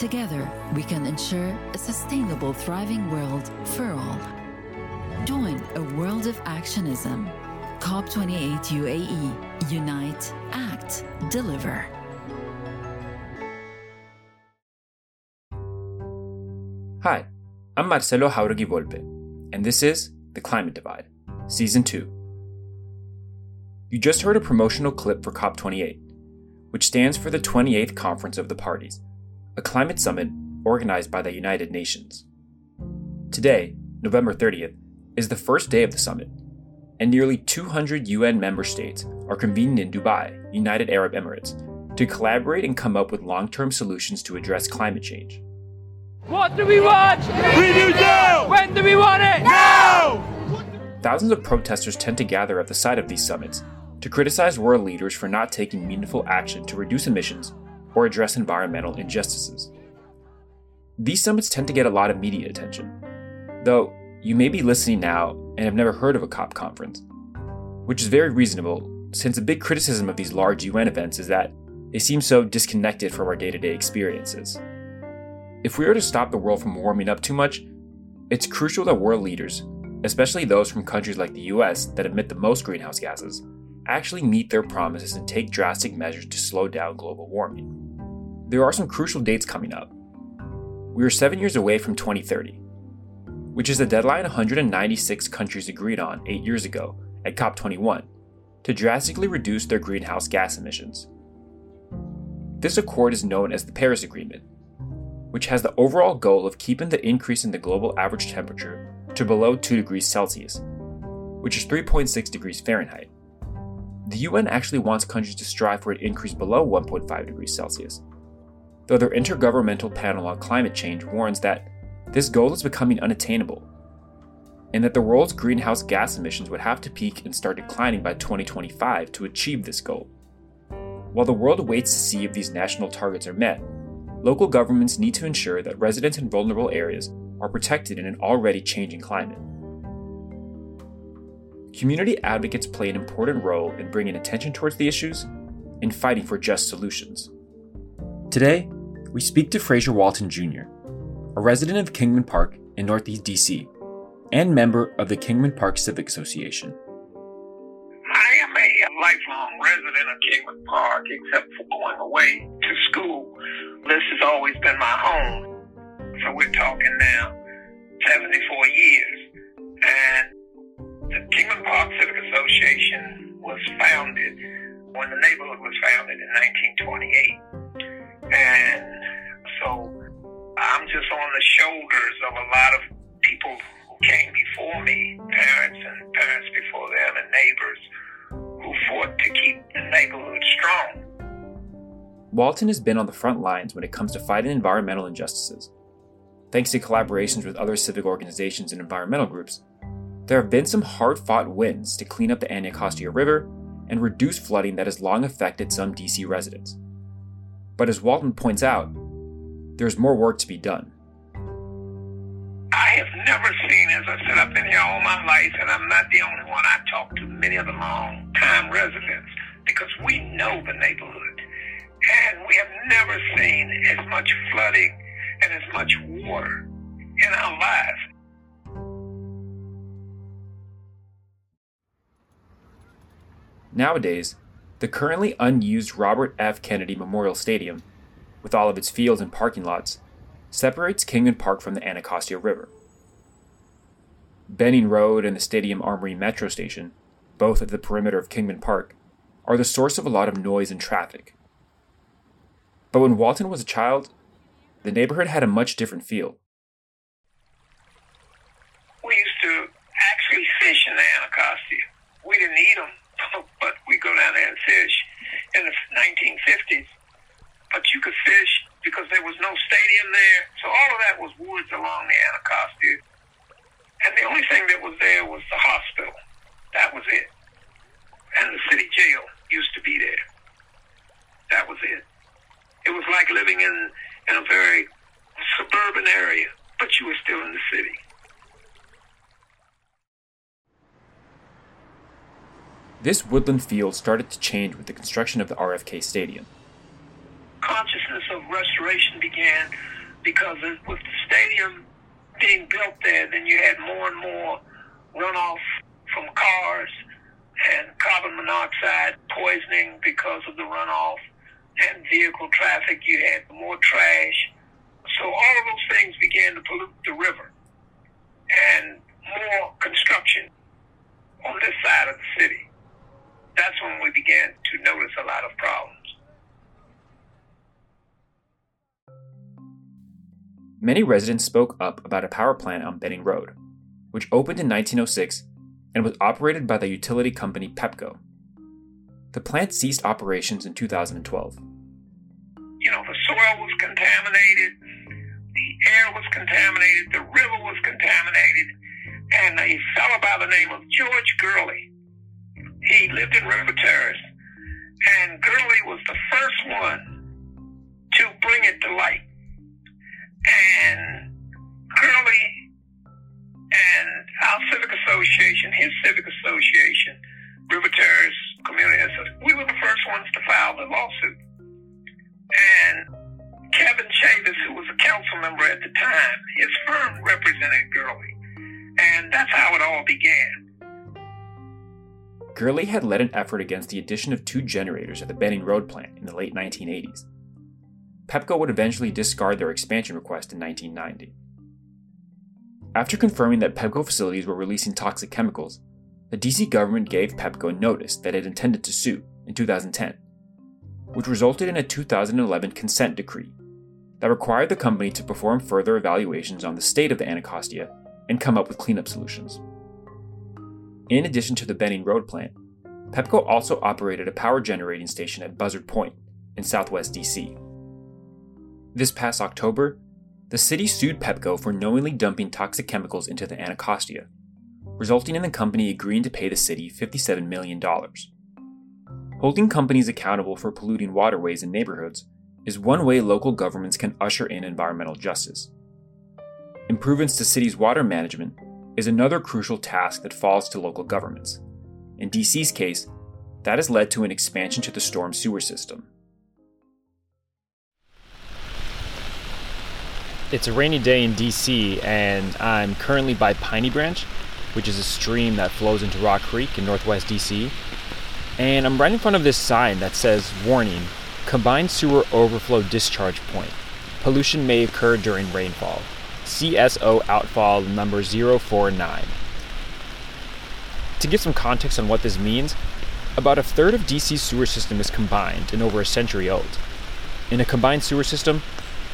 Together, we can ensure a sustainable, thriving world for all. Join a world of actionism. COP28 UAE. Unite, act, deliver. Hi, I'm Marcelo Jauregui Volpe, and this is The Climate Divide, Season 2. You just heard a promotional clip for COP28, which stands for the 28th Conference of the Parties, a climate summit organized by the United Nations. Today, November 30th, is the first day of the summit, and nearly 200 UN member states are convening in Dubai, United Arab Emirates, to collaborate and come up with long term solutions to address climate change. What do we want? We do now! When do we want it? Now! Thousands of protesters tend to gather at the site of these summits to criticize world leaders for not taking meaningful action to reduce emissions or address environmental injustices. These summits tend to get a lot of media attention, though you may be listening now and have never heard of a COP conference, which is very reasonable since a big criticism of these large UN events is that they seem so disconnected from our day to day experiences. If we are to stop the world from warming up too much, it's crucial that world leaders, especially those from countries like the US that emit the most greenhouse gases, actually meet their promises and take drastic measures to slow down global warming. There are some crucial dates coming up. We are seven years away from 2030, which is the deadline 196 countries agreed on eight years ago at COP21 to drastically reduce their greenhouse gas emissions. This accord is known as the Paris Agreement which has the overall goal of keeping the increase in the global average temperature to below 2 degrees Celsius, which is 3.6 degrees Fahrenheit. The UN actually wants countries to strive for an increase below 1.5 degrees Celsius, though their Intergovernmental Panel on Climate Change warns that this goal is becoming unattainable, and that the world's greenhouse gas emissions would have to peak and start declining by 2025 to achieve this goal. While the world waits to see if these national targets are met, local governments need to ensure that residents in vulnerable areas are protected in an already changing climate. Community advocates play an important role in bringing attention towards the issues and fighting for just solutions. Today, we speak to Frazer Walton Jr., a resident of Kingman Park in Northeast DC and member of the Kingman Park Civic Association. I am a lifelong resident of Kingman Park, except for going away to school this has always been my home. So we're talking now 74 years. And the Kingman Park Civic Association was founded when the neighborhood was founded in 1928. And so I'm just on the shoulders of a lot of people who came before me, parents and parents before them, and neighbors who fought to keep the neighborhood strong. Walton has been on the front lines when it comes to fighting environmental injustices. Thanks to collaborations with other civic organizations and environmental groups, there have been some hard fought wins to clean up the Anacostia River and reduce flooding that has long affected some DC residents. But as Walton points out, there's more work to be done. I have never seen, as I said, I've been here all my life, and I'm not the only one. I talk to many of the long time residents because we know the neighborhood. And we have never seen as much flooding and as much water in our lives. Nowadays, the currently unused Robert F. Kennedy Memorial Stadium, with all of its fields and parking lots, separates Kingman Park from the Anacostia River. Benning Road and the Stadium Armory Metro Station, both at the perimeter of Kingman Park, are the source of a lot of noise and traffic. But when Walton was a child, the neighborhood had a much different feel. We used to actually fish in the Anacostia. We didn't eat them, but we go down there and fish in the 1950s. But you could fish because there was no stadium there. So all of that was woods along the Anacostia. And the only thing that was there was the hospital. That was it. And the city jail used to be there. That was it. It was like living in, in a very suburban area, but you were still in the city. This woodland field started to change with the construction of the RFK Stadium. Consciousness of restoration began because with the stadium being built there, then you had more and more runoff from cars and carbon monoxide poisoning because of the runoff and vehicle traffic. You had more trash. So all of those things began to pollute the river and more construction on this side of the city. That's when we began to notice a lot of problems. Many residents spoke up about a power plant on Benning Road, which opened in 1906 and was operated by the utility company Pepco. The plant ceased operations in 2012. You know, the soil was contaminated, the air was contaminated, the river was contaminated, and a fellow by the name of George Gurley, he lived in River Terrace, and Gurley was the first one to bring it to light. Gurley had led an effort against the addition of two generators at the Benning Road plant in the late 1980s. Pepco would eventually discard their expansion request in 1990. After confirming that Pepco facilities were releasing toxic chemicals, the DC government gave Pepco notice that it intended to sue in 2010, which resulted in a 2011 consent decree that required the company to perform further evaluations on the state of the Anacostia and come up with cleanup solutions. In addition to the Benning Road plant, Pepco also operated a power generating station at Buzzard Point in southwest DC. This past October, the city sued Pepco for knowingly dumping toxic chemicals into the Anacostia, resulting in the company agreeing to pay the city $57 million. Holding companies accountable for polluting waterways and neighborhoods is one way local governments can usher in environmental justice. Improvements to cities' water management is another crucial task that falls to local governments. In DC's case, that has led to an expansion to the storm sewer system. It's a rainy day in DC, and I'm currently by Piney Branch, which is a stream that flows into Rock Creek in northwest DC. And I'm right in front of this sign that says Warning Combined Sewer Overflow Discharge Point. Pollution may occur during rainfall. CSO outfall number 049. To give some context on what this means, about a third of DC's sewer system is combined and over a century old. In a combined sewer system,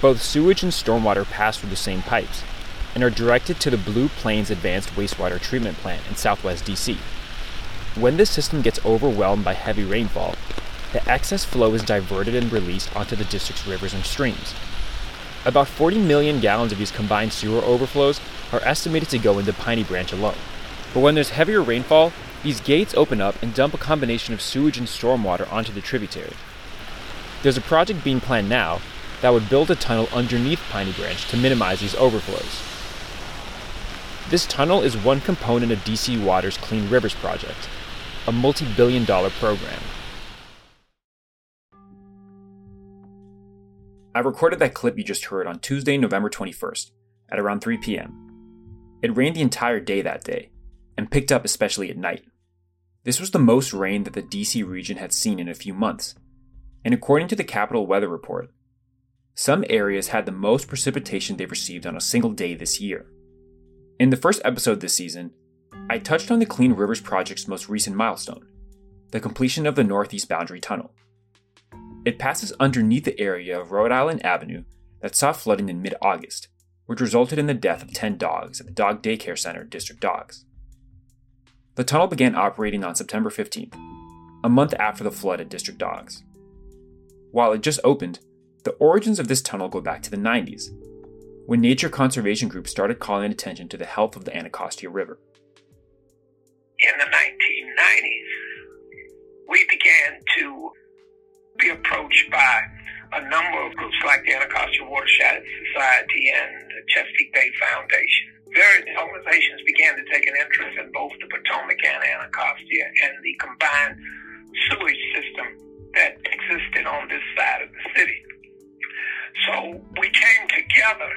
both sewage and stormwater pass through the same pipes and are directed to the Blue Plains Advanced Wastewater Treatment Plant in southwest DC. When this system gets overwhelmed by heavy rainfall, the excess flow is diverted and released onto the district's rivers and streams. About 40 million gallons of these combined sewer overflows are estimated to go into Piney Branch alone. But when there's heavier rainfall, these gates open up and dump a combination of sewage and stormwater onto the tributary. There's a project being planned now that would build a tunnel underneath Piney Branch to minimize these overflows. This tunnel is one component of DC Water's Clean Rivers Project, a multi billion dollar program. I recorded that clip you just heard on Tuesday, November 21st, at around 3 p.m. It rained the entire day that day, and picked up especially at night. This was the most rain that the DC region had seen in a few months, and according to the Capital Weather Report, some areas had the most precipitation they've received on a single day this year. In the first episode this season, I touched on the Clean Rivers Project's most recent milestone the completion of the Northeast Boundary Tunnel. It passes underneath the area of Rhode Island Avenue that saw flooding in mid August, which resulted in the death of 10 dogs at the Dog Daycare Center District Dogs. The tunnel began operating on September 15th, a month after the flood at District Dogs. While it just opened, the origins of this tunnel go back to the 90s, when nature conservation groups started calling attention to the health of the Anacostia River. In the 1990s, we began to be approached by a number of groups like the Anacostia Watershed Society and the Chesapeake Bay Foundation. Various organizations began to take an interest in both the Potomac and Anacostia and the combined sewage system that existed on this side of the city. So we came together.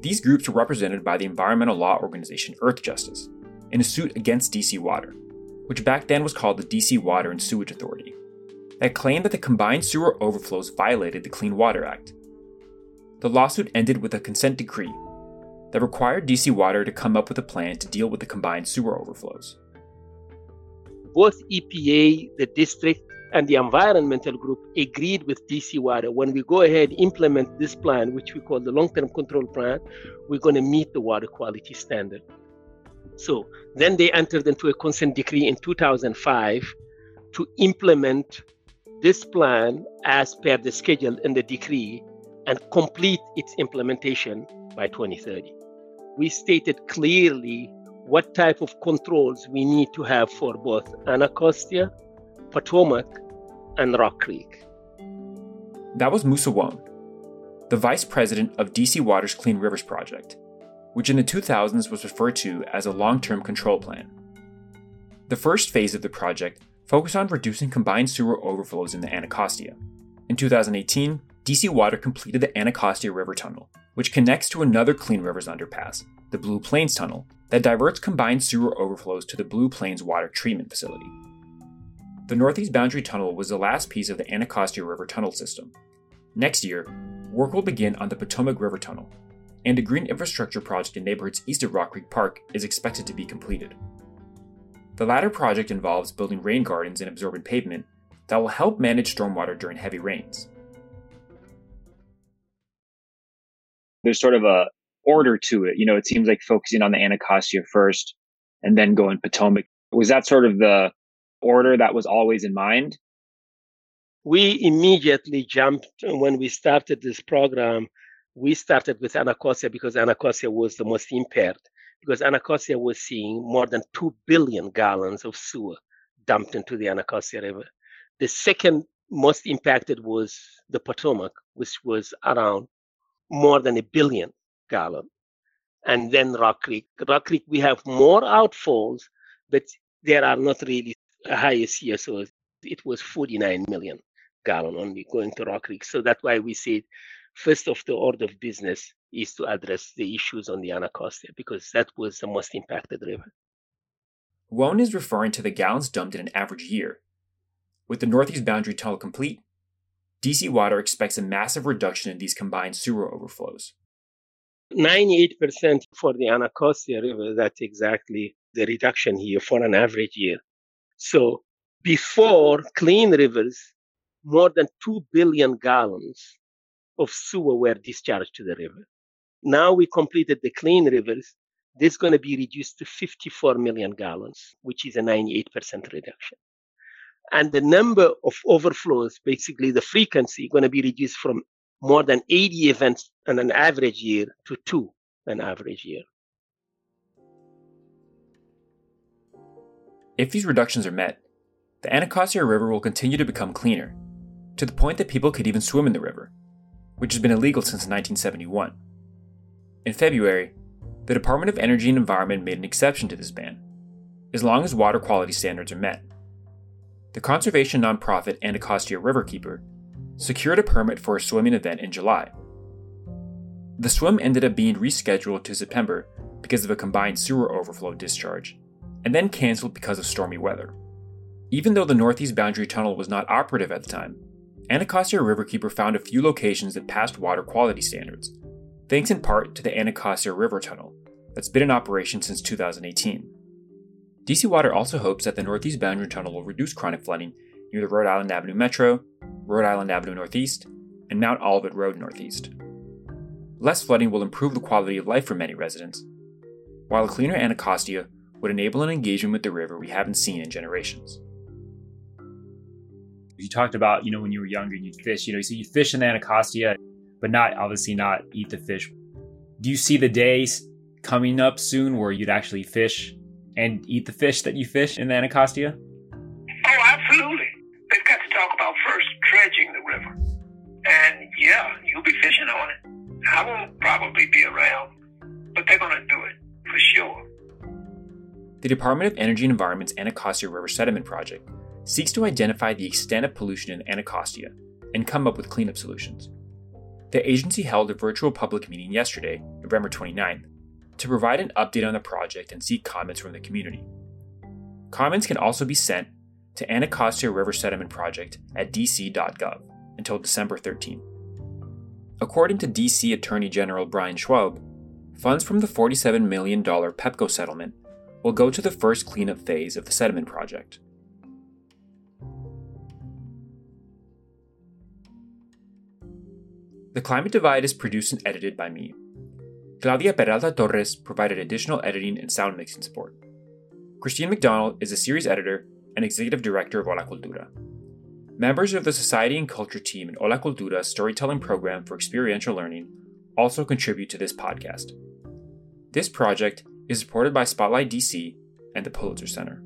These groups were represented by the environmental law organization Earthjustice in a suit against DC Water, which back then was called the DC Water and Sewage Authority, that claimed that the combined sewer overflows violated the Clean Water Act. The lawsuit ended with a consent decree that required DC Water to come up with a plan to deal with the combined sewer overflows. Both EPA, the district, and the environmental group agreed with DC Water when we go ahead and implement this plan, which we call the long-term control plan, we're going to meet the water quality standard. So then they entered into a consent decree in 2005 to implement this plan as per the schedule in the decree and complete its implementation by 2030. We stated clearly what type of controls we need to have for both Anacostia, Potomac, and Rock Creek. That was Moussa Wone, the vice president of DC Water's Clean Rivers Project, which in the 2000s was referred to as a long term control plan. The first phase of the project focused on reducing combined sewer overflows in the Anacostia. In 2018, DC Water completed the Anacostia River Tunnel, which connects to another Clean Rivers underpass, the Blue Plains Tunnel, that diverts combined sewer overflows to the Blue Plains Water Treatment Facility. The Northeast Boundary Tunnel was the last piece of the Anacostia River Tunnel system. Next year, work will begin on the Potomac River Tunnel, and a green infrastructure project in neighborhoods east of Rock Creek Park is expected to be completed. The latter project involves building rain gardens and absorbent pavement that will help manage stormwater during heavy rains. There's sort of a order to it. You know, it seems like focusing on the Anacostia first and then going Potomac. Was that sort of the order that was always in mind? We immediately jumped when we started this program. We started with Anacostia because Anacostia was the most impaired, because Anacostia was seeing more than 2 billion gallons of sewer dumped into the Anacostia River. The second most impacted was the Potomac, which was around more than a billion gallon. And then Rock Creek. Rock Creek, we have more outfalls, but there are not really highest year. So it was 49 million gallon only going to Rock Creek. So that's why we said first of the order of business is to address the issues on the Anacostia because that was the most impacted river. Wone is referring to the gallons dumped in an average year. With the northeast boundary tunnel complete, DC Water expects a massive reduction in these combined sewer overflows. 98% for the Anacostia River, that's exactly the reduction here for an average year. So before clean rivers, more than 2 billion gallons of sewer were discharged to the river. Now we completed the clean rivers. This is going to be reduced to 54 million gallons, which is a 98% reduction. And the number of overflows, basically the frequency, going to be reduced from more than 80 events in an average year to two an average year. If these reductions are met, the Anacostia River will continue to become cleaner, to the point that people could even swim in the river, which has been illegal since 1971. In February, the Department of Energy and Environment made an exception to this ban, as long as water quality standards are met. The conservation nonprofit Anacostia Riverkeeper secured a permit for a swimming event in July. The swim ended up being rescheduled to September because of a combined sewer overflow discharge, and then canceled because of stormy weather. Even though the Northeast Boundary Tunnel was not operative at the time, Anacostia Riverkeeper found a few locations that passed water quality standards, thanks in part to the Anacostia River Tunnel, that's been in operation since 2018. DC Water also hopes that the Northeast Boundary Tunnel will reduce chronic flooding near the Rhode Island Avenue Metro, Rhode Island Avenue Northeast, and Mount Olivet Road Northeast. Less flooding will improve the quality of life for many residents, while a cleaner Anacostia would enable an engagement with the river we haven't seen in generations. You talked about, you know, when you were younger, and you'd fish. You know, so you fish in the Anacostia, but not obviously not eat the fish. Do you see the days coming up soon where you'd actually fish and eat the fish that you fish in the Anacostia? Oh, absolutely. They've got to talk about first dredging the river. And yeah, you'll be fishing on it. I won't probably be around, but they're going to do it for sure. The Department of Energy and Environment's Anacostia River Sediment Project seeks to identify the extent of pollution in Anacostia and come up with cleanup solutions. The agency held a virtual public meeting yesterday, November 29th, to provide an update on the project and seek comments from the community. Comments can also be sent to Anacostia River Sediment Project at dc.gov until December 13th. According to DC Attorney General Brian Schwalb, funds from the $47 million PEPCO settlement will go to the first cleanup phase of the sediment project. The Climate Divide is produced and edited by me. Claudia Peralta Torres provided additional editing and sound mixing support. Christine McDonald is a series editor and executive director of Hola Cultura. Members of the Society and Culture team in Hola Cultura's storytelling program for experiential learning also contribute to this podcast. This project is supported by Spotlight DC and the Pulitzer Center.